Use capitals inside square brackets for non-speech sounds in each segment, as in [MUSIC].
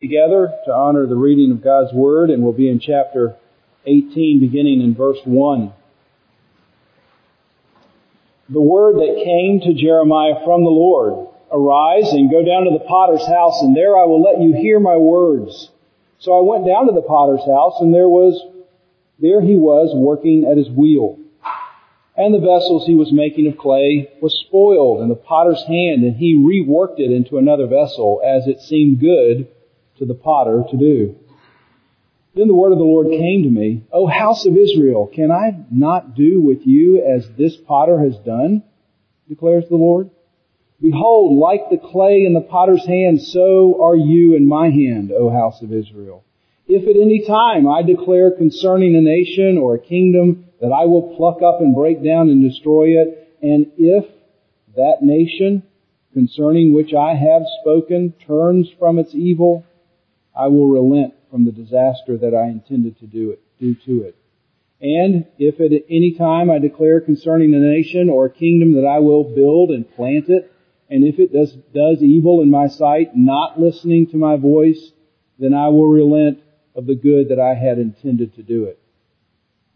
together to honor the reading of God's Word, and we'll be in chapter 18, beginning in verse 1. The word that came to Jeremiah from the Lord, Arise and go down to the potter's house, and there I will let you hear my words. So I went down to the potter's house, and there was, there he was working at his wheel. And the vessels he was making of clay was spoiled in the potter's hand, and he reworked it into another vessel as it seemed good to the potter to do. Then the word of the Lord came to me, O house of Israel, can I not do with you as this potter has done? declares the Lord. Behold, like the clay in the potter's hand, so are you in my hand, O house of Israel. If at any time I declare concerning a nation or a kingdom that I will pluck up and break down and destroy it, and if that nation concerning which I have spoken turns from its evil, I will relent from the disaster that I intended to do it, do to it. And if at any time I declare concerning a nation or a kingdom that I will build and plant it, and if it does, does evil in my sight, not listening to my voice, then I will relent of the good that I had intended to do it.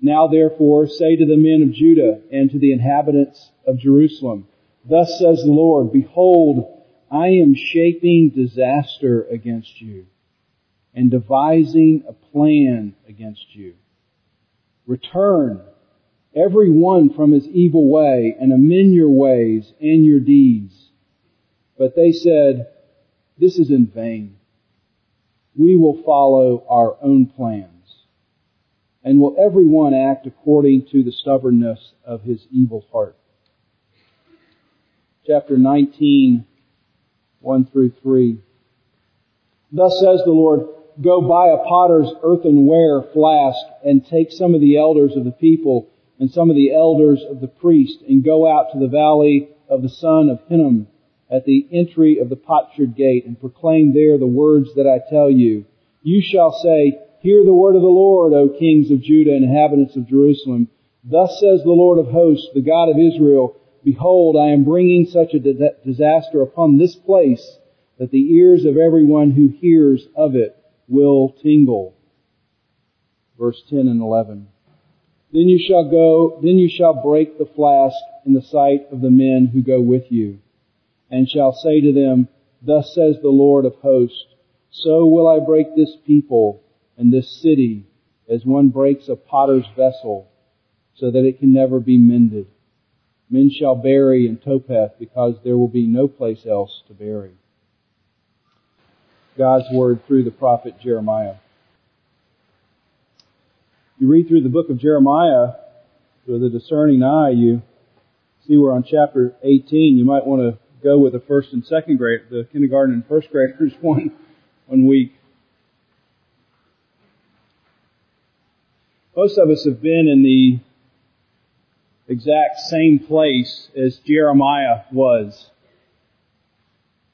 Now therefore say to the men of Judah and to the inhabitants of Jerusalem, Thus says the Lord, Behold, I am shaping disaster against you and devising a plan against you. Return, every one from his evil way, and amend your ways and your deeds. But they said, This is in vain. We will follow our own plans. And will every one act according to the stubbornness of his evil heart? Chapter 19, 1 through 3. Thus says the Lord, go buy a potter's earthenware flask and take some of the elders of the people and some of the elders of the priest and go out to the valley of the son of Hinnom at the entry of the potsherd gate and proclaim there the words that I tell you. You shall say, Hear the word of the Lord, O kings of Judah and inhabitants of Jerusalem. Thus says the Lord of hosts, the God of Israel, Behold, I am bringing such a disaster upon this place that the ears of everyone who hears of it will tingle. Verse 10 and 11. Then you shall go, then you shall break the flask in the sight of the men who go with you, and shall say to them, Thus says the Lord of hosts, so will I break this people and this city as one breaks a potter's vessel, so that it can never be mended. Men shall bury in Topheth because there will be no place else to bury. God's word through the prophet Jeremiah. You read through the book of Jeremiah with a discerning eye, you see we're on chapter 18. You might want to go with the first and second grade, the kindergarten and first graders [LAUGHS] one, one week. Most of us have been in the exact same place as Jeremiah was.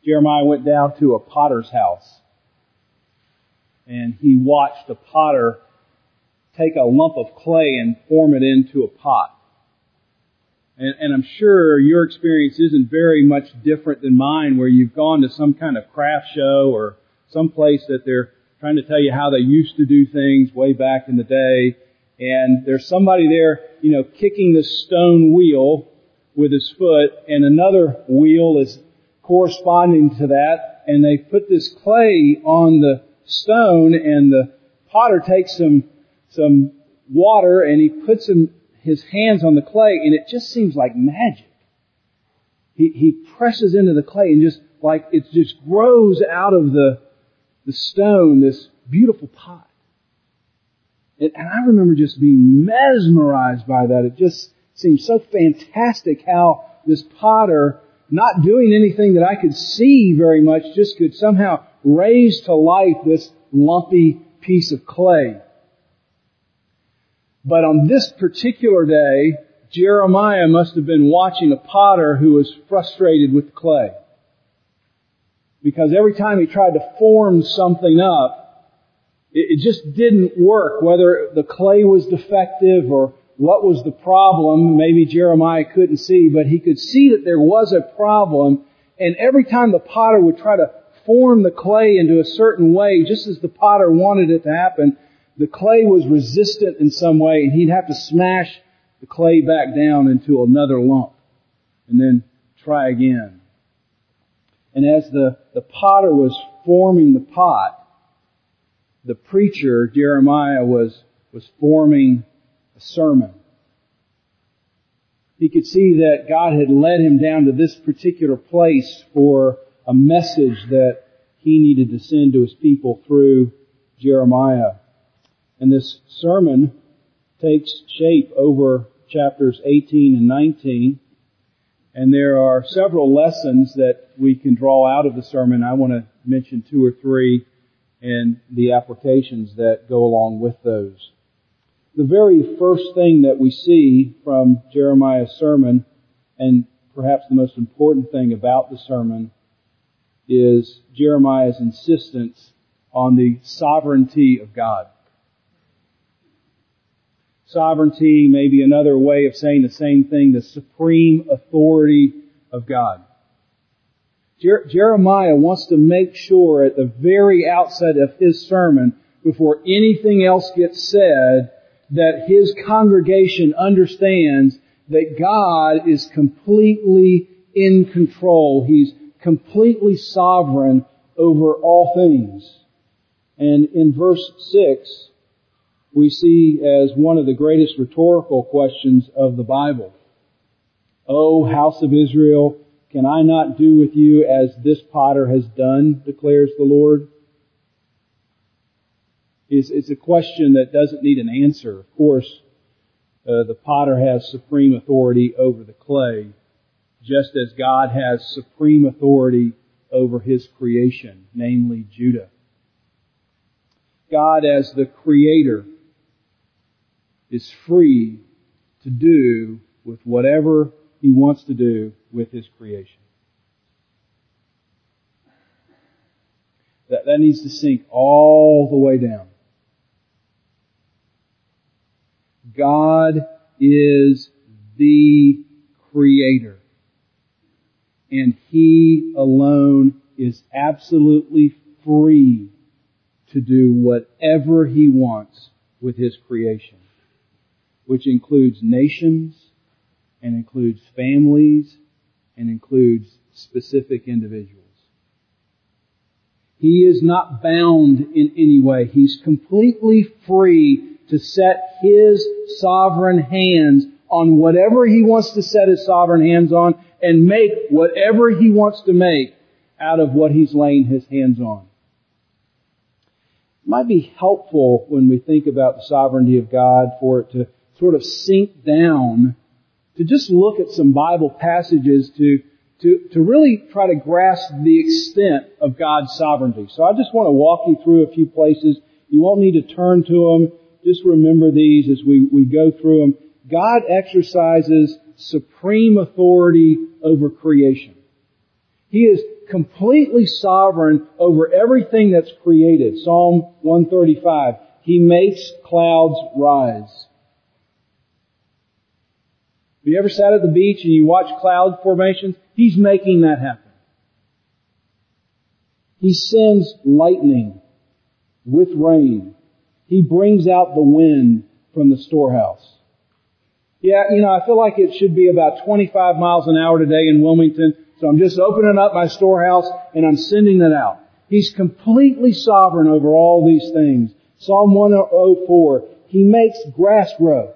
Jeremiah went down to a potter's house and he watched a potter take a lump of clay and form it into a pot. And, and, I'm sure your experience isn't very much different than mine where you've gone to some kind of craft show or some place that they're trying to tell you how they used to do things way back in the day. And there's somebody there, you know, kicking the stone wheel with his foot and another wheel is corresponding to that, and they put this clay on the stone, and the potter takes some some water and he puts his hands on the clay, and it just seems like magic. He he presses into the clay and just like it just grows out of the the stone this beautiful pot. And, and I remember just being mesmerized by that. It just seemed so fantastic how this potter not doing anything that I could see very much, just could somehow raise to life this lumpy piece of clay. But on this particular day, Jeremiah must have been watching a potter who was frustrated with clay. Because every time he tried to form something up, it just didn't work, whether the clay was defective or what was the problem. Maybe Jeremiah couldn't see, but he could see that there was a problem. And every time the potter would try to form the clay into a certain way, just as the potter wanted it to happen, the clay was resistant in some way and he'd have to smash the clay back down into another lump and then try again. And as the, the potter was forming the pot, the preacher, Jeremiah, was, was forming a sermon. He could see that God had led him down to this particular place for a message that he needed to send to his people through Jeremiah. And this sermon takes shape over chapters 18 and 19. And there are several lessons that we can draw out of the sermon. I want to mention two or three and the applications that go along with those. The very first thing that we see from Jeremiah's sermon, and perhaps the most important thing about the sermon, is Jeremiah's insistence on the sovereignty of God. Sovereignty may be another way of saying the same thing, the supreme authority of God. Jer- Jeremiah wants to make sure at the very outset of his sermon, before anything else gets said, that his congregation understands that God is completely in control. He's completely sovereign over all things. And in verse 6, we see as one of the greatest rhetorical questions of the Bible. O house of Israel, can I not do with you as this potter has done, declares the Lord? It's, it's a question that doesn't need an answer. Of course, uh, the potter has supreme authority over the clay, just as God has supreme authority over his creation, namely Judah. God as the creator is free to do with whatever he wants to do with his creation. That, that needs to sink all the way down. God is the creator. And He alone is absolutely free to do whatever He wants with His creation, which includes nations and includes families and includes specific individuals. He is not bound in any way. He's completely free to set His sovereign hands on whatever He wants to set His sovereign hands on and make whatever He wants to make out of what He's laying His hands on. It might be helpful when we think about the sovereignty of God for it to sort of sink down to just look at some Bible passages to to, to really try to grasp the extent of God's sovereignty. So I just want to walk you through a few places. You won't need to turn to them just remember these as we, we go through them. God exercises supreme authority over creation. He is completely sovereign over everything that's created. Psalm 135. He makes clouds rise. Have you ever sat at the beach and you watch cloud formations? He's making that happen. He sends lightning with rain. He brings out the wind from the storehouse. Yeah, you know, I feel like it should be about 25 miles an hour today in Wilmington, so I'm just opening up my storehouse and I'm sending it out. He's completely sovereign over all these things. Psalm 104, He makes grass grow.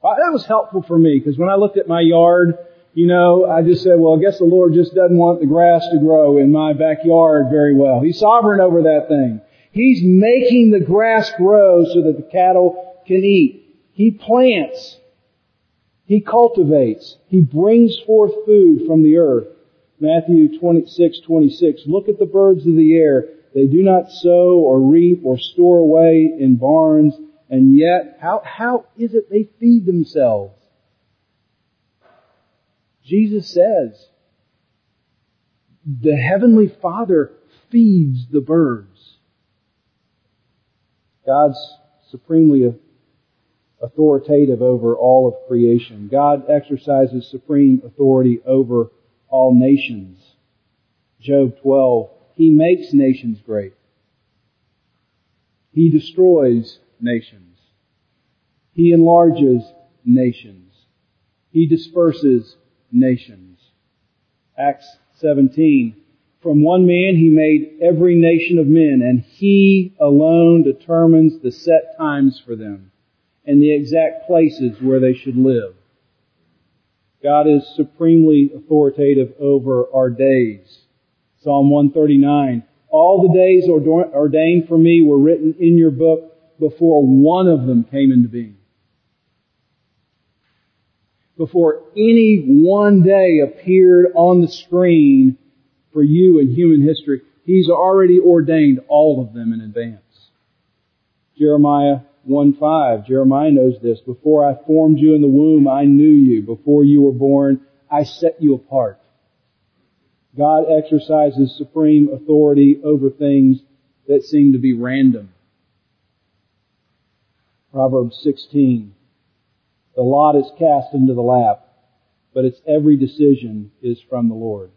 Well, that was helpful for me because when I looked at my yard, you know, I just said, well, I guess the Lord just doesn't want the grass to grow in my backyard very well. He's sovereign over that thing. He's making the grass grow so that the cattle can eat. He plants. He cultivates. He brings forth food from the earth. Matthew 26, 26. Look at the birds of the air. They do not sow or reap or store away in barns, and yet, how, how is it they feed themselves? Jesus says, the Heavenly Father feeds the birds. God's supremely authoritative over all of creation. God exercises supreme authority over all nations. Job 12, He makes nations great. He destroys nations. He enlarges nations. He disperses nations. Acts 17, from one man he made every nation of men, and he alone determines the set times for them and the exact places where they should live. God is supremely authoritative over our days. Psalm 139, all the days ordained for me were written in your book before one of them came into being. Before any one day appeared on the screen for you in human history. He's already ordained all of them in advance. Jeremiah 1-5. Jeremiah knows this. Before I formed you in the womb, I knew you. Before you were born, I set you apart. God exercises supreme authority over things that seem to be random. Proverbs 16. The lot is cast into the lap, but its every decision is from the Lord.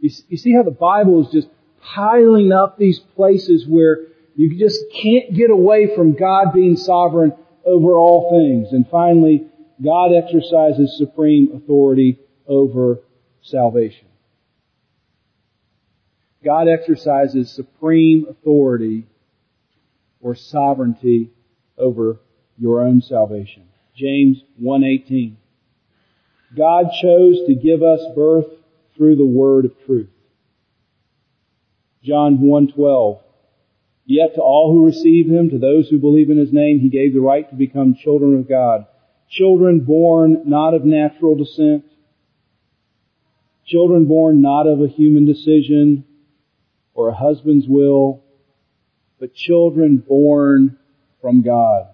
You, you see how the Bible is just piling up these places where you just can't get away from God being sovereign over all things. And finally, God exercises supreme authority over salvation. God exercises supreme authority or sovereignty over your own salvation. James 1:18. God chose to give us birth through the word of truth. John 1:12 Yet to all who receive him, to those who believe in his name, he gave the right to become children of God. Children born not of natural descent. Children born not of a human decision or a husband's will, but children born from God.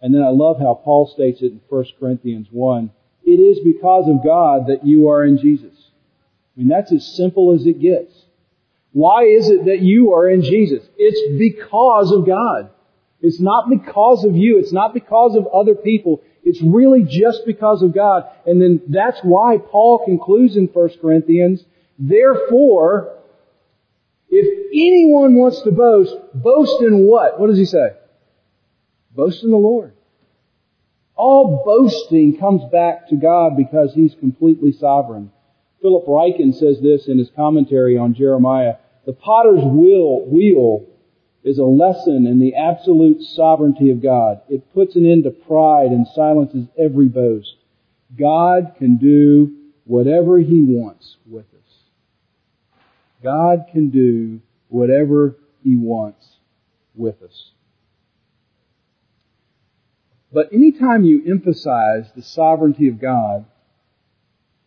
And then I love how Paul states it in 1 Corinthians 1. It is because of God that you are in Jesus. I mean, that's as simple as it gets. Why is it that you are in Jesus? It's because of God. It's not because of you. It's not because of other people. It's really just because of God. And then that's why Paul concludes in 1 Corinthians, therefore, if anyone wants to boast, boast in what? What does he say? Boast in the Lord. All boasting comes back to God because He's completely sovereign. Philip Ryken says this in his commentary on Jeremiah. The potter's will, wheel is a lesson in the absolute sovereignty of God. It puts an end to pride and silences every boast. God can do whatever He wants with us. God can do whatever He wants with us. But anytime you emphasize the sovereignty of God,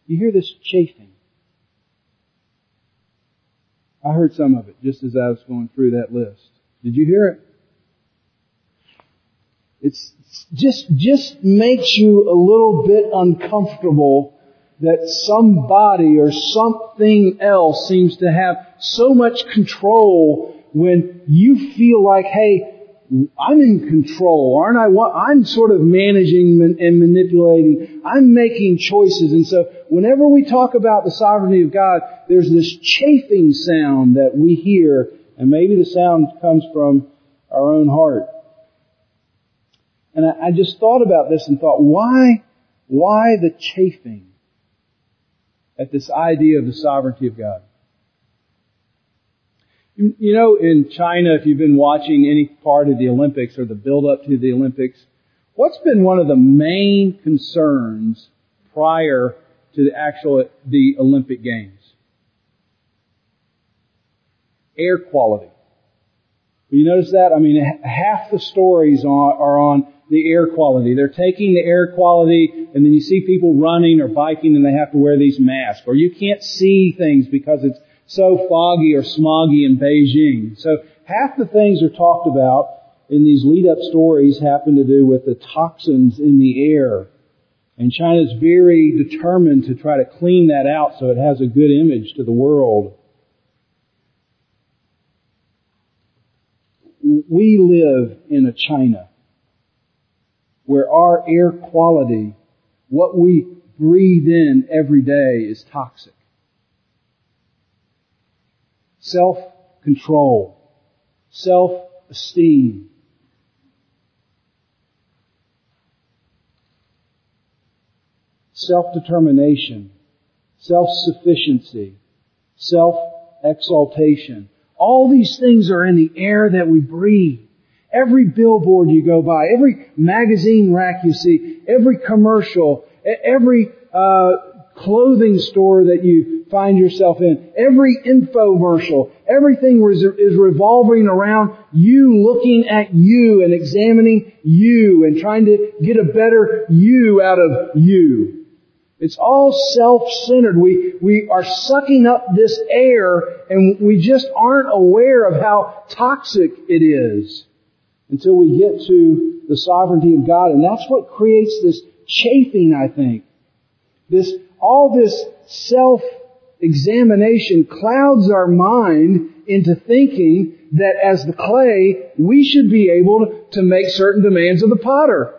you hear this chafing. I heard some of it just as I was going through that list. Did you hear it? It's just, just makes you a little bit uncomfortable that somebody or something else seems to have so much control when you feel like, hey, I'm in control, aren't I? I'm sort of managing and manipulating. I'm making choices. And so whenever we talk about the sovereignty of God, there's this chafing sound that we hear, and maybe the sound comes from our own heart. And I, just thought about this and thought, why, why the chafing at this idea of the sovereignty of God? You know, in China, if you've been watching any part of the Olympics or the build up to the Olympics, what's been one of the main concerns prior to the actual, the Olympic Games? Air quality. You notice that? I mean, half the stories are on the air quality. They're taking the air quality and then you see people running or biking and they have to wear these masks. Or you can't see things because it's so foggy or smoggy in Beijing. So half the things are talked about in these lead up stories happen to do with the toxins in the air. And China's very determined to try to clean that out so it has a good image to the world. We live in a China where our air quality, what we breathe in every day is toxic. Self-control, self-esteem, self-determination, self-sufficiency, self-exaltation. All these things are in the air that we breathe. Every billboard you go by, every magazine rack you see, every commercial, every uh, clothing store that you find yourself in, every infomercial, everything is revolving around you looking at you and examining you and trying to get a better you out of you. It's all self-centered. We, we are sucking up this air and we just aren't aware of how toxic it is until we get to the sovereignty of God. And that's what creates this chafing, I think. This, all this self-examination clouds our mind into thinking that as the clay, we should be able to make certain demands of the potter.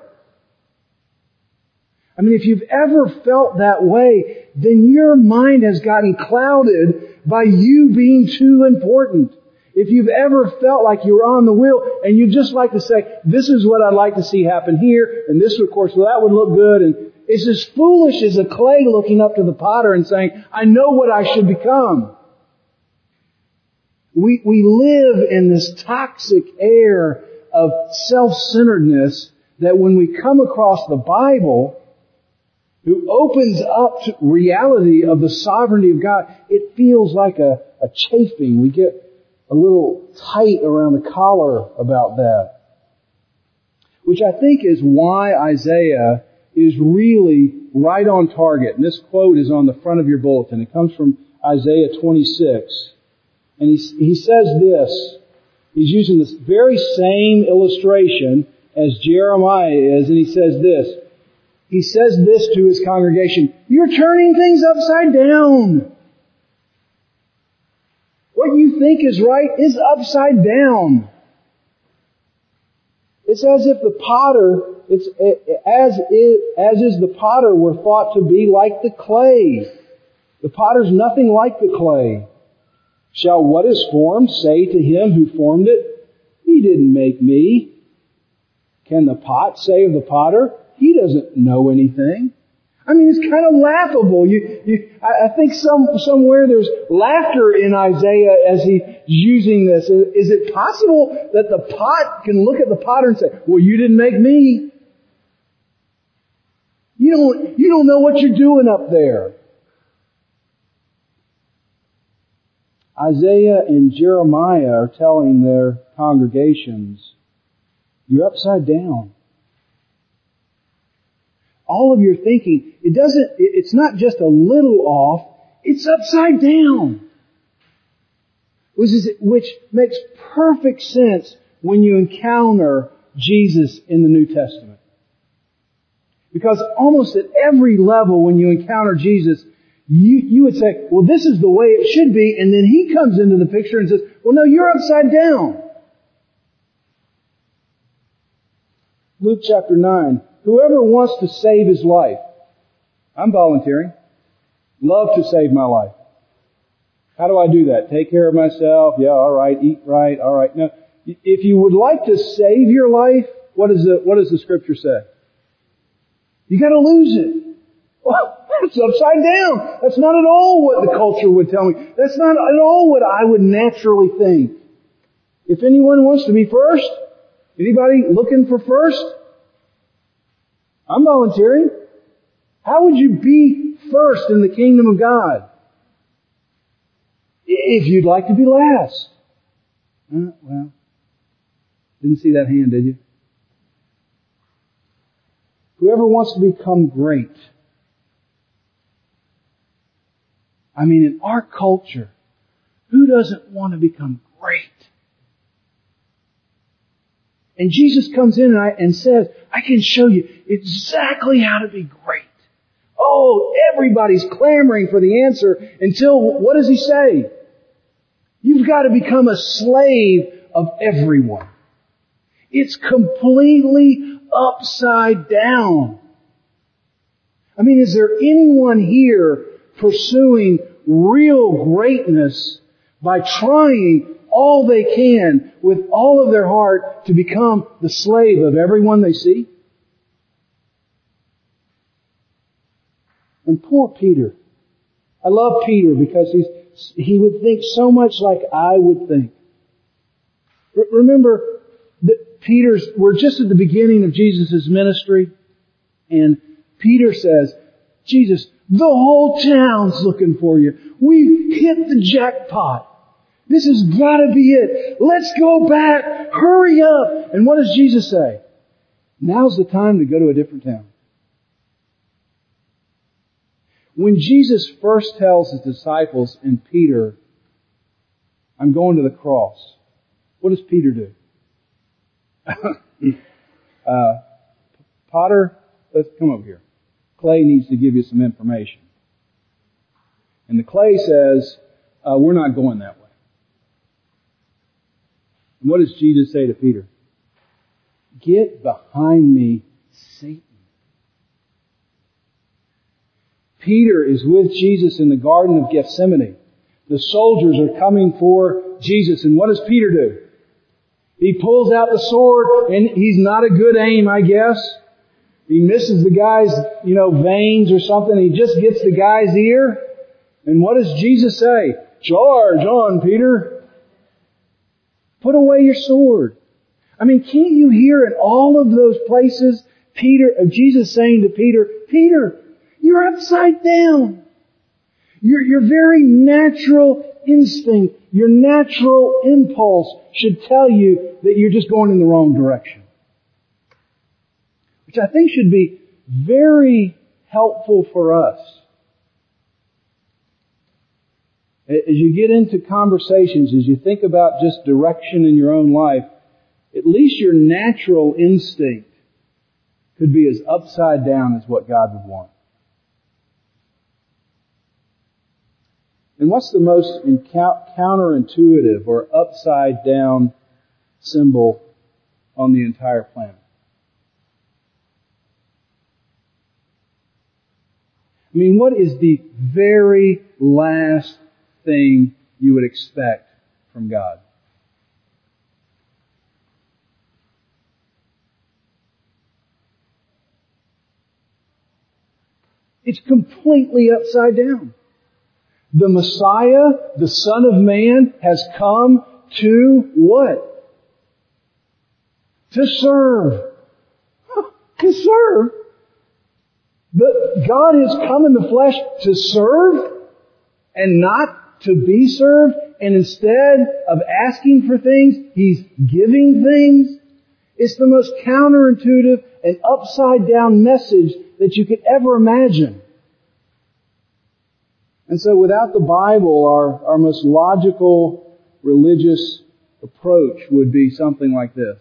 I mean, if you've ever felt that way, then your mind has gotten clouded by you being too important. If you've ever felt like you were on the wheel and you just like to say, this is what I'd like to see happen here, and this of course, well that would look good, and it's as foolish as a clay looking up to the potter and saying, I know what I should become. We, we live in this toxic air of self-centeredness that when we come across the Bible, who opens up to reality of the sovereignty of God, it feels like a, a chafing. We get a little tight around the collar about that. Which I think is why Isaiah is really right on target. And this quote is on the front of your bulletin. It comes from Isaiah 26. And he, he says this. He's using this very same illustration as Jeremiah is, and he says this he says this to his congregation, you're turning things upside down. What you think is right is upside down. It's as if the potter, it's as as is the potter were thought to be like the clay. The potter's nothing like the clay. Shall what is formed say to him who formed it, He didn't make me? Can the pot say of the potter, he doesn't know anything. I mean, it's kind of laughable. You, you, I, think some, somewhere there's laughter in Isaiah as he's using this. Is, is it possible that the pot can look at the potter and say, well, you didn't make me? You don't, you don't know what you're doing up there. Isaiah and Jeremiah are telling their congregations, you're upside down all of your thinking, it doesn't, it's not just a little off, it's upside down. Which, is, which makes perfect sense when you encounter Jesus in the New Testament. Because almost at every level when you encounter Jesus, you, you would say, well this is the way it should be, and then He comes into the picture and says, well no, you're upside down. Luke chapter 9. Whoever wants to save his life, I'm volunteering. Love to save my life. How do I do that? Take care of myself. Yeah, alright. Eat right. Alright. Now, if you would like to save your life, what does the, what does the scripture say? You gotta lose it. Well, that's upside down. That's not at all what the culture would tell me. That's not at all what I would naturally think. If anyone wants to be first, anybody looking for first? I'm volunteering. How would you be first in the kingdom of God? If you'd like to be last. Uh, well, didn't see that hand, did you? Whoever wants to become great. I mean, in our culture, who doesn't want to become great? And Jesus comes in and, I, and says, I can show you exactly how to be great. Oh, everybody's clamoring for the answer until, what does he say? You've got to become a slave of everyone. It's completely upside down. I mean, is there anyone here pursuing real greatness by trying all they can with all of their heart to become the slave of everyone they see? And poor Peter. I love Peter because he's, he would think so much like I would think. remember Peter's, we're just at the beginning of Jesus' ministry and Peter says, Jesus, the whole town's looking for you. We've hit the jackpot. This has gotta be it. Let's go back. Hurry up. And what does Jesus say? Now's the time to go to a different town. When Jesus first tells his disciples and Peter, I'm going to the cross, what does Peter do? [LAUGHS] uh, Potter, let's come over here. Clay needs to give you some information. And the clay says, uh, we're not going that way. And what does Jesus say to Peter? Get behind me, Satan. Peter is with Jesus in the Garden of Gethsemane. The soldiers are coming for Jesus, and what does Peter do? He pulls out the sword, and he's not a good aim, I guess. He misses the guy's, you know, veins or something. He just gets the guy's ear. And what does Jesus say? Charge on, Peter. Put away your sword. I mean, can't you hear in all of those places Peter, of Jesus saying to Peter, Peter, you're upside down. Your, your very natural instinct, your natural impulse should tell you that you're just going in the wrong direction which I think should be very helpful for us. As you get into conversations, as you think about just direction in your own life, at least your natural instinct could be as upside down as what God would want. And what's the most counterintuitive or upside down symbol on the entire planet? I mean, what is the very last thing you would expect from God? It's completely upside down. The Messiah, the Son of Man, has come to what? To serve. [LAUGHS] To serve? But God has come in the flesh to serve and not to be served. And instead of asking for things, He's giving things. It's the most counterintuitive and upside down message that you could ever imagine. And so without the Bible, our, our most logical religious approach would be something like this.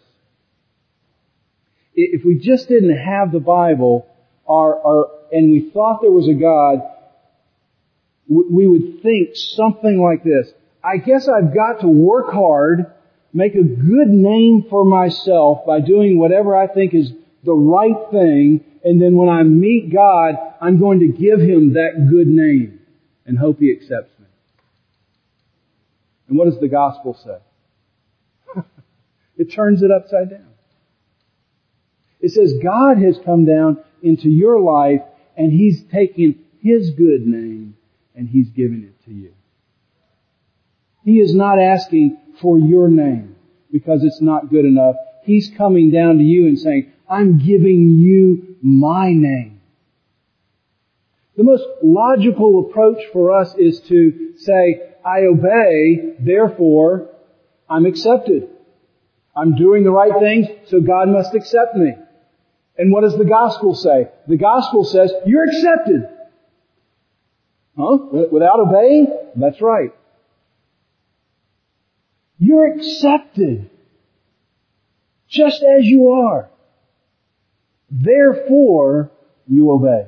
If we just didn't have the Bible, our, our, and we thought there was a God, we would think something like this. I guess I've got to work hard, make a good name for myself by doing whatever I think is the right thing, and then when I meet God, I'm going to give Him that good name and hope He accepts me. And what does the gospel say? [LAUGHS] it turns it upside down. It says God has come down into your life and He's taken His good name and He's given it to you. He is not asking for your name because it's not good enough. He's coming down to you and saying, I'm giving you my name. The most logical approach for us is to say, I obey, therefore I'm accepted. I'm doing the right things, so God must accept me. And what does the gospel say? The gospel says, you're accepted. Huh? Without obeying? That's right. You're accepted. Just as you are. Therefore, you obey.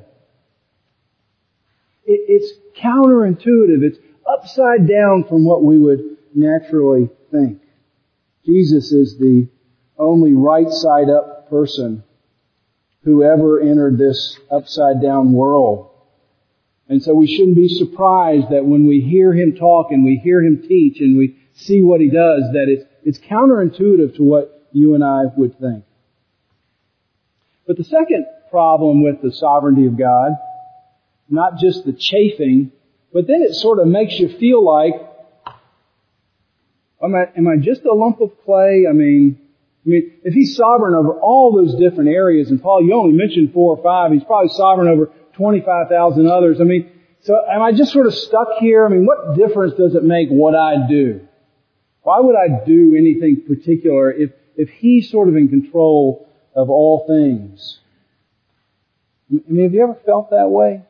It, it's counterintuitive. It's upside down from what we would naturally think. Jesus is the only right side up person who ever entered this upside down world. And so we shouldn't be surprised that when we hear him talk and we hear him teach and we see what he does, that it's, it's counterintuitive to what you and I would think. But the second problem with the sovereignty of God, not just the chafing, but then it sort of makes you feel like, am I, am I just a lump of clay? I mean, I mean, if he's sovereign over all those different areas, and Paul, you only mentioned four or five, he's probably sovereign over 25,000 others. I mean, so am I just sort of stuck here? I mean, what difference does it make what I do? Why would I do anything particular if, if he's sort of in control of all things? I mean, have you ever felt that way?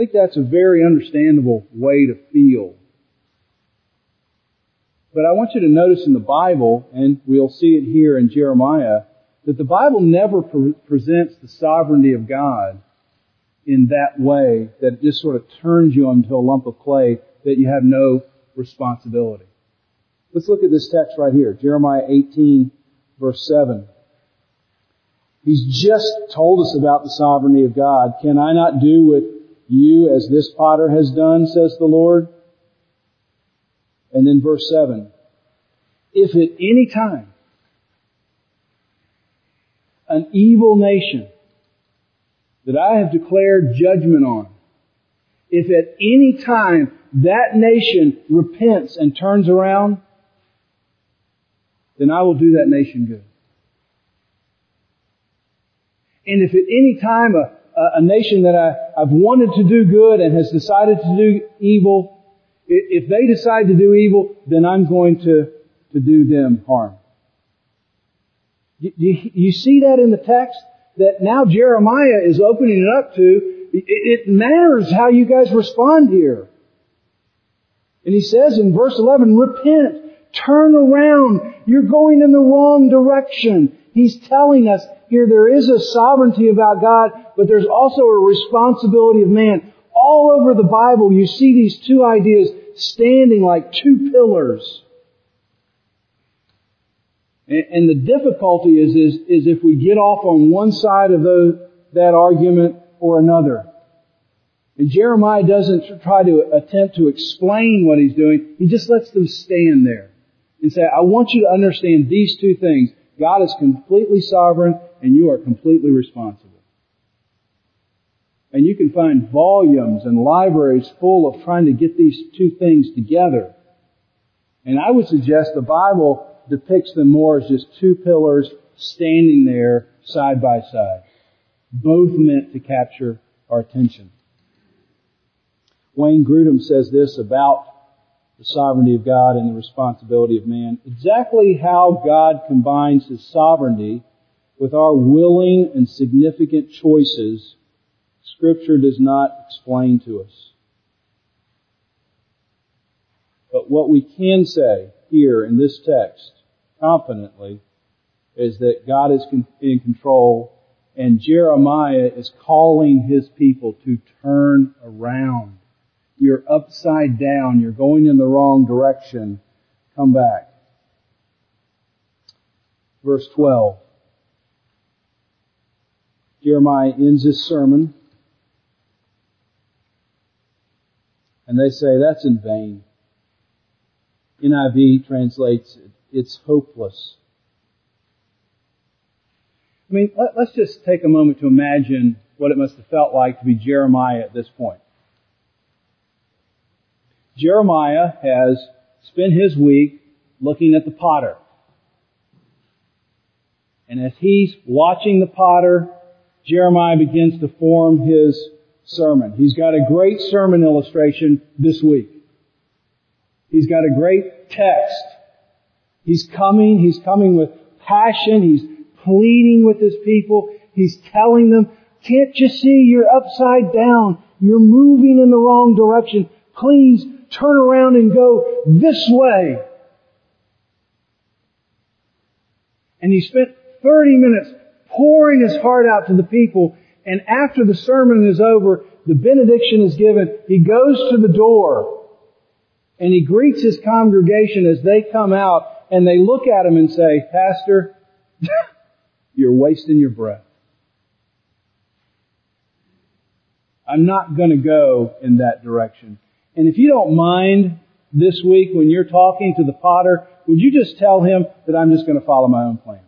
I think that's a very understandable way to feel. But I want you to notice in the Bible, and we'll see it here in Jeremiah, that the Bible never pre- presents the sovereignty of God in that way that it just sort of turns you into a lump of clay that you have no responsibility. Let's look at this text right here, Jeremiah 18 verse 7. He's just told us about the sovereignty of God. Can I not do with you as this potter has done, says the Lord? And then verse 7. If at any time an evil nation that I have declared judgment on, if at any time that nation repents and turns around, then I will do that nation good. And if at any time a, a, nation that I, I've wanted to do good and has decided to do evil if they decide to do evil, then I'm going to, to do them harm. You, you, see that in the text? That now Jeremiah is opening it up to, it matters how you guys respond here. And he says in verse 11, repent, turn around, you're going in the wrong direction. He's telling us here there is a sovereignty about God, but there's also a responsibility of man. All over the Bible you see these two ideas standing like two pillars. And, the difficulty is, is, is if we get off on one side of that argument or another. And Jeremiah doesn't try to attempt to explain what he's doing. He just lets them stand there and say, I want you to understand these two things. God is completely sovereign and you are completely responsible. And you can find volumes and libraries full of trying to get these two things together. And I would suggest the Bible depicts them more as just two pillars standing there side by side. Both meant to capture our attention. Wayne Grudem says this about the sovereignty of God and the responsibility of man. Exactly how God combines His sovereignty with our willing and significant choices Scripture does not explain to us. But what we can say here in this text confidently is that God is in control and Jeremiah is calling his people to turn around. You're upside down. You're going in the wrong direction. Come back. Verse 12. Jeremiah ends his sermon And they say that's in vain. NIV translates it, it's hopeless. I mean, let, us just take a moment to imagine what it must have felt like to be Jeremiah at this point. Jeremiah has spent his week looking at the potter. And as he's watching the potter, Jeremiah begins to form his sermon. He's got a great sermon illustration this week. He's got a great text. He's coming, he's coming with passion, he's pleading with his people, he's telling them, can't you see you're upside down? You're moving in the wrong direction. Please turn around and go this way. And he spent 30 minutes pouring his heart out to the people and after the sermon is over, the benediction is given, he goes to the door and he greets his congregation as they come out and they look at him and say, Pastor, [LAUGHS] you're wasting your breath. I'm not going to go in that direction. And if you don't mind this week when you're talking to the potter, would you just tell him that I'm just going to follow my own plans?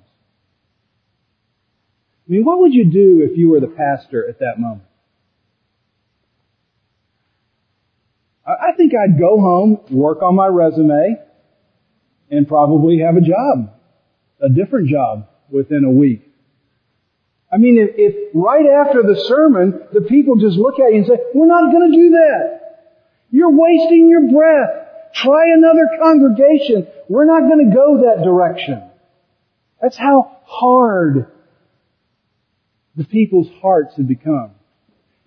I mean, what would you do if you were the pastor at that moment? I think I'd go home, work on my resume, and probably have a job, a different job within a week. I mean, if, if right after the sermon, the people just look at you and say, we're not going to do that. You're wasting your breath. Try another congregation. We're not going to go that direction. That's how hard the people's hearts had become.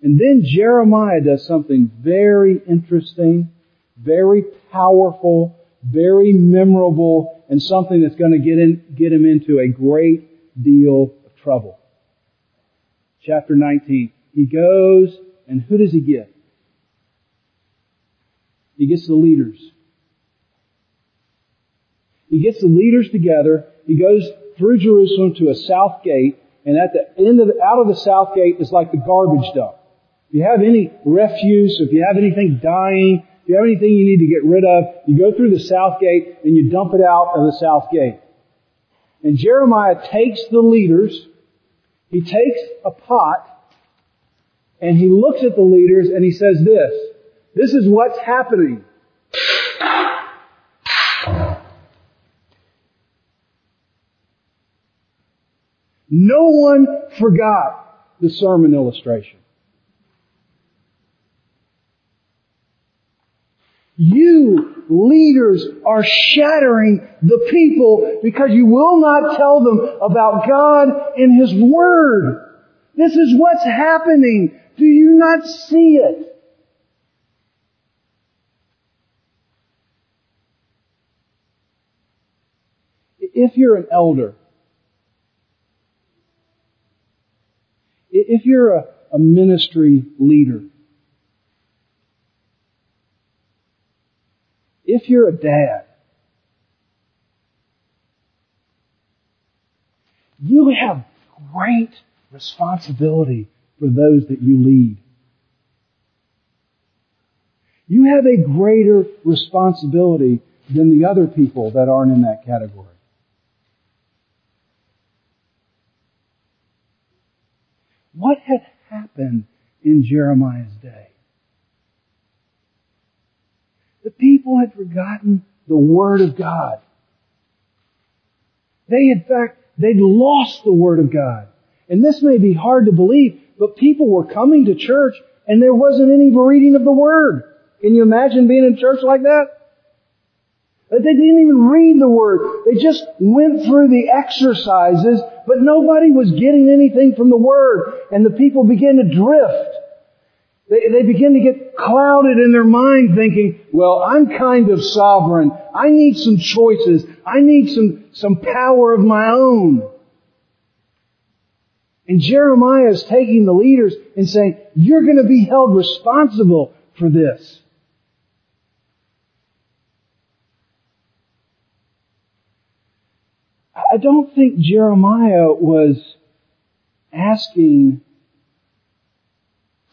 And then Jeremiah does something very interesting, very powerful, very memorable, and something that's going to get, in, get him into a great deal of trouble. Chapter 19. He goes, and who does he get? He gets the leaders. He gets the leaders together. He goes through Jerusalem to a south gate, and at the end of the, out of the south gate is like the garbage dump. If you have any refuse, if you have anything dying, if you have anything you need to get rid of, you go through the south gate and you dump it out of the south gate. And Jeremiah takes the leaders, he takes a pot, and he looks at the leaders and he says this, this is what's happening. No one forgot the sermon illustration. You leaders are shattering the people because you will not tell them about God and His Word. This is what's happening. Do you not see it? If you're an elder, if you're a, a ministry leader, if you're a dad, you have great responsibility for those that you lead. You have a greater responsibility than the other people that aren't in that category. What had happened in Jeremiah's day? The people had forgotten the Word of God. They, in fact, they'd lost the Word of God. And this may be hard to believe, but people were coming to church and there wasn't any reading of the Word. Can you imagine being in church like that? They didn't even read the Word. They just went through the exercises, but nobody was getting anything from the Word. And the people began to drift. They, they begin to get clouded in their mind thinking, well, I'm kind of sovereign. I need some choices. I need some, some power of my own. And Jeremiah is taking the leaders and saying, you're going to be held responsible for this. I don't think Jeremiah was asking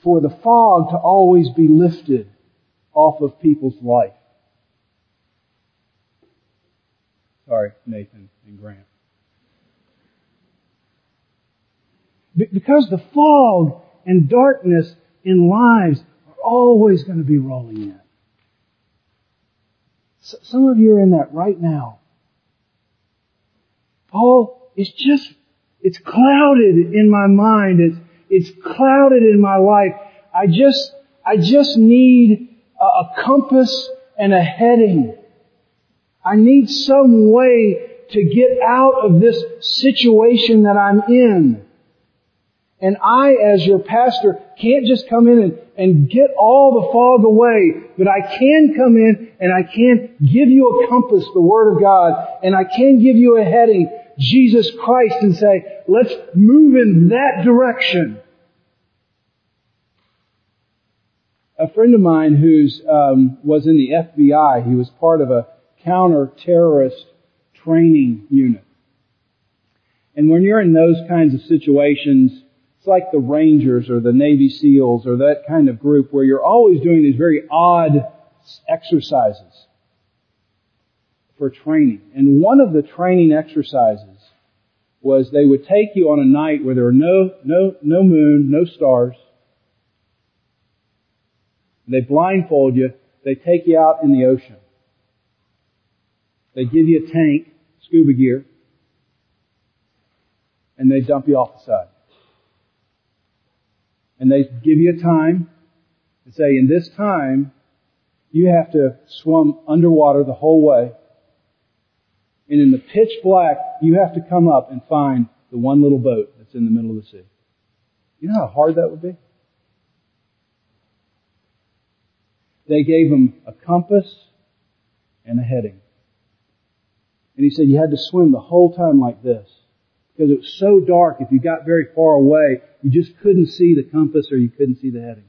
for the fog to always be lifted off of people's life. Sorry, Nathan and Grant. Because the fog and darkness in lives are always going to be rolling in. Some of you are in that right now. Oh, it's just, it's clouded in my mind. It's, it's clouded in my life. I just, I just need a, a compass and a heading. I need some way to get out of this situation that I'm in. And I, as your pastor, can't just come in and, and get all the fog away, but I can come in and I can give you a compass, the Word of God, and I can give you a heading, Jesus Christ, and say, let's move in that direction. A friend of mine who's um, was in the FBI, he was part of a counter-terrorist training unit. And when you're in those kinds of situations, it's like the Rangers or the Navy SEALs or that kind of group where you're always doing these very odd exercises for training. And one of the training exercises was they would take you on a night where there were no, no, no moon, no stars. They blindfold you. They take you out in the ocean. They give you a tank, scuba gear, and they dump you off the side. And they give you a time and say, in this time, you have to swim underwater the whole way. And in the pitch black, you have to come up and find the one little boat that's in the middle of the sea. You know how hard that would be? They gave him a compass and a heading. And he said you had to swim the whole time like this. Because it was so dark, if you got very far away, you just couldn't see the compass or you couldn't see the heading.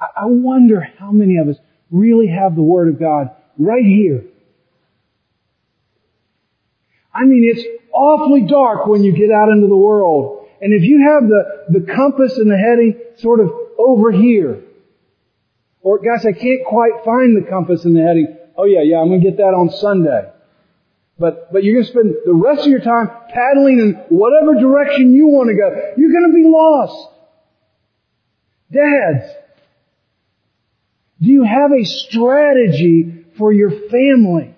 I wonder how many of us really have the Word of God right here. I mean, it's awfully dark when you get out into the world. And if you have the, the compass and the heading sort of over here, or guys, I can't quite find the compass and the heading. Oh yeah, yeah, I'm gonna get that on Sunday. But, but you're gonna spend the rest of your time paddling in whatever direction you want to go. You're gonna be lost. Dads, do you have a strategy for your family?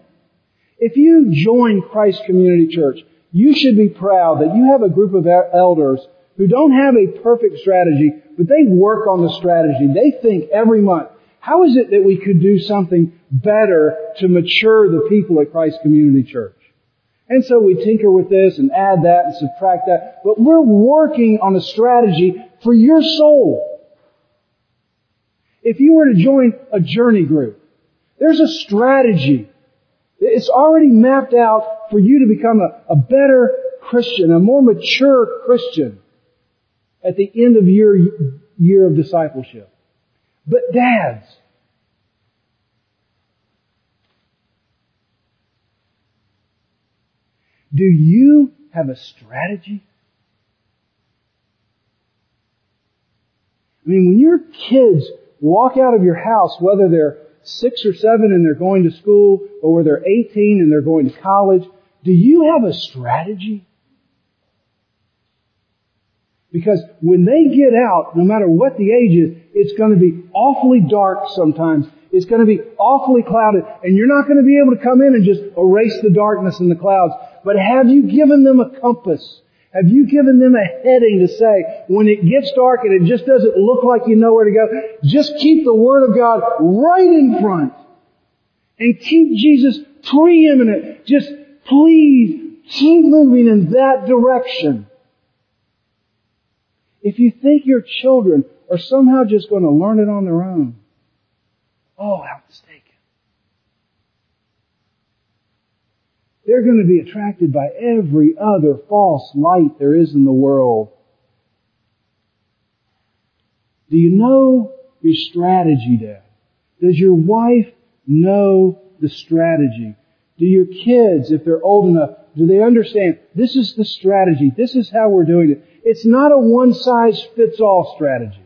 If you join Christ Community Church, you should be proud that you have a group of elders who don't have a perfect strategy, but they work on the strategy. They think every month, how is it that we could do something better to mature the people at Christ Community Church? And so we tinker with this and add that and subtract that, but we're working on a strategy for your soul. If you were to join a journey group, there's a strategy. It's already mapped out for you to become a, a better Christian, a more mature Christian at the end of your year of discipleship. But dads, do you have a strategy? I mean, when your kids walk out of your house, whether they're six or seven and they're going to school, or whether they're 18 and they're going to college, do you have a strategy? Because when they get out, no matter what the age is, it's going to be awfully dark sometimes. It's going to be awfully clouded, and you're not going to be able to come in and just erase the darkness and the clouds. But have you given them a compass? Have you given them a heading to say, when it gets dark and it just doesn't look like you know where to go, just keep the Word of God right in front. And keep Jesus preeminent. Just please keep moving in that direction. If you think your children are somehow just going to learn it on their own, oh, how mistaken. They're going to be attracted by every other false light there is in the world. Do you know your strategy, Dad? Does your wife know the strategy? Do your kids, if they're old enough, do they understand this is the strategy? This is how we're doing it. It's not a one size fits all strategy.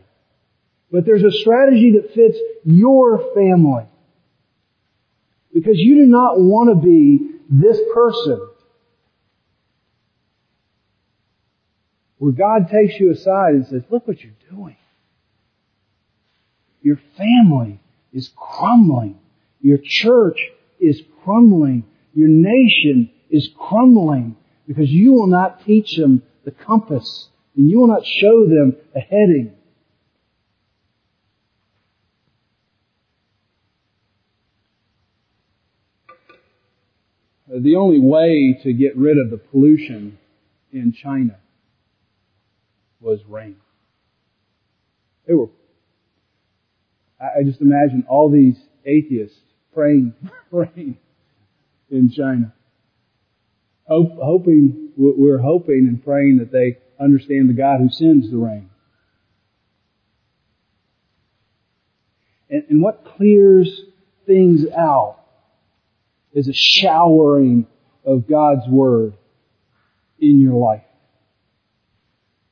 But there's a strategy that fits your family. Because you do not want to be this person. Where God takes you aside and says, look what you're doing. Your family is crumbling. Your church is crumbling. Your nation is crumbling because you will not teach them the compass and you will not show them a heading. The only way to get rid of the pollution in China was rain. They were, I just imagine all these atheists praying [LAUGHS] for rain in China. Hope, hoping, we're hoping and praying that they understand the God who sends the rain. And, and what clears things out is a showering of God's Word in your life.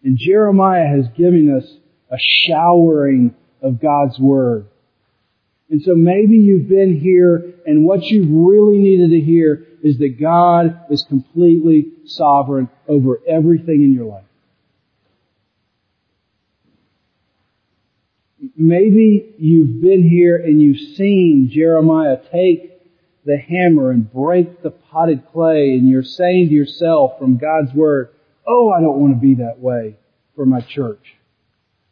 And Jeremiah has given us a showering of God's Word. And so maybe you've been here and what you've really needed to hear is that God is completely sovereign over everything in your life. Maybe you've been here and you've seen Jeremiah take the hammer and break the potted clay and you're saying to yourself from God's Word, oh, I don't want to be that way for my church,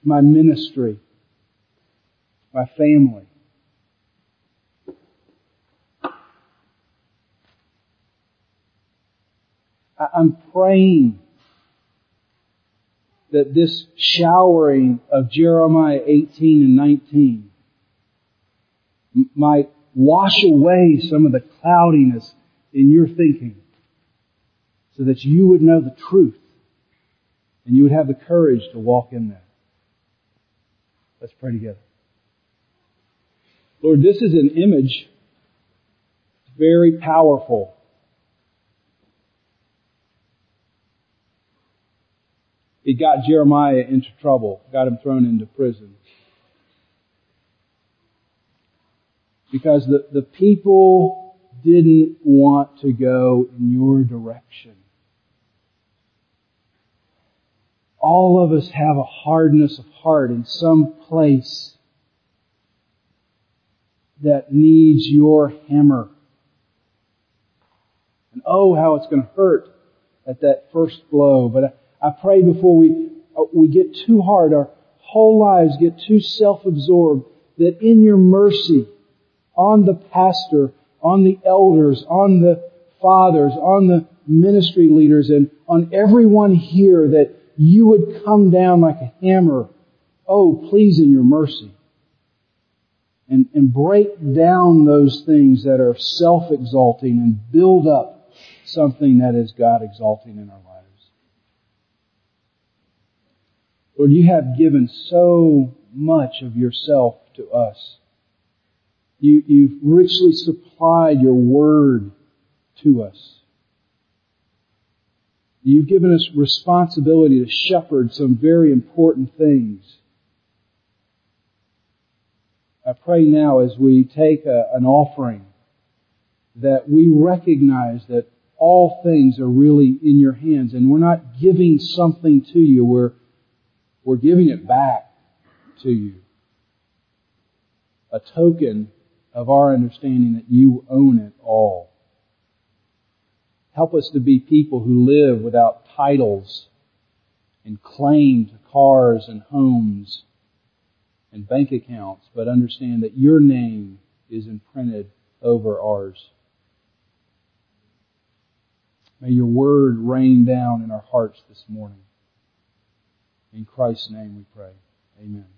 my ministry, my family. I'm praying that this showering of Jeremiah 18 and 19 might wash away some of the cloudiness in your thinking so that you would know the truth and you would have the courage to walk in that. Let's pray together. Lord, this is an image very powerful. It got Jeremiah into trouble, got him thrown into prison. Because the, the people didn't want to go in your direction. All of us have a hardness of heart in some place that needs your hammer. And oh, how it's going to hurt at that first blow. But I, pray before we, uh, we get too hard, our whole lives get too self-absorbed, that in your mercy, on the pastor, on the elders, on the fathers, on the ministry leaders, and on everyone here that you would come down like a hammer. Oh, please in your mercy. And, and break down those things that are self-exalting and build up something that is God exalting in our lives. Lord, you have given so much of yourself to us. You, you've richly supplied your word to us. You've given us responsibility to shepherd some very important things. I pray now as we take a, an offering that we recognize that all things are really in your hands and we're not giving something to you, we're, we're giving it back to you. A token of our understanding that you own it all. Help us to be people who live without titles and claim to cars and homes and bank accounts, but understand that your name is imprinted over ours. May your word rain down in our hearts this morning. In Christ's name we pray. Amen.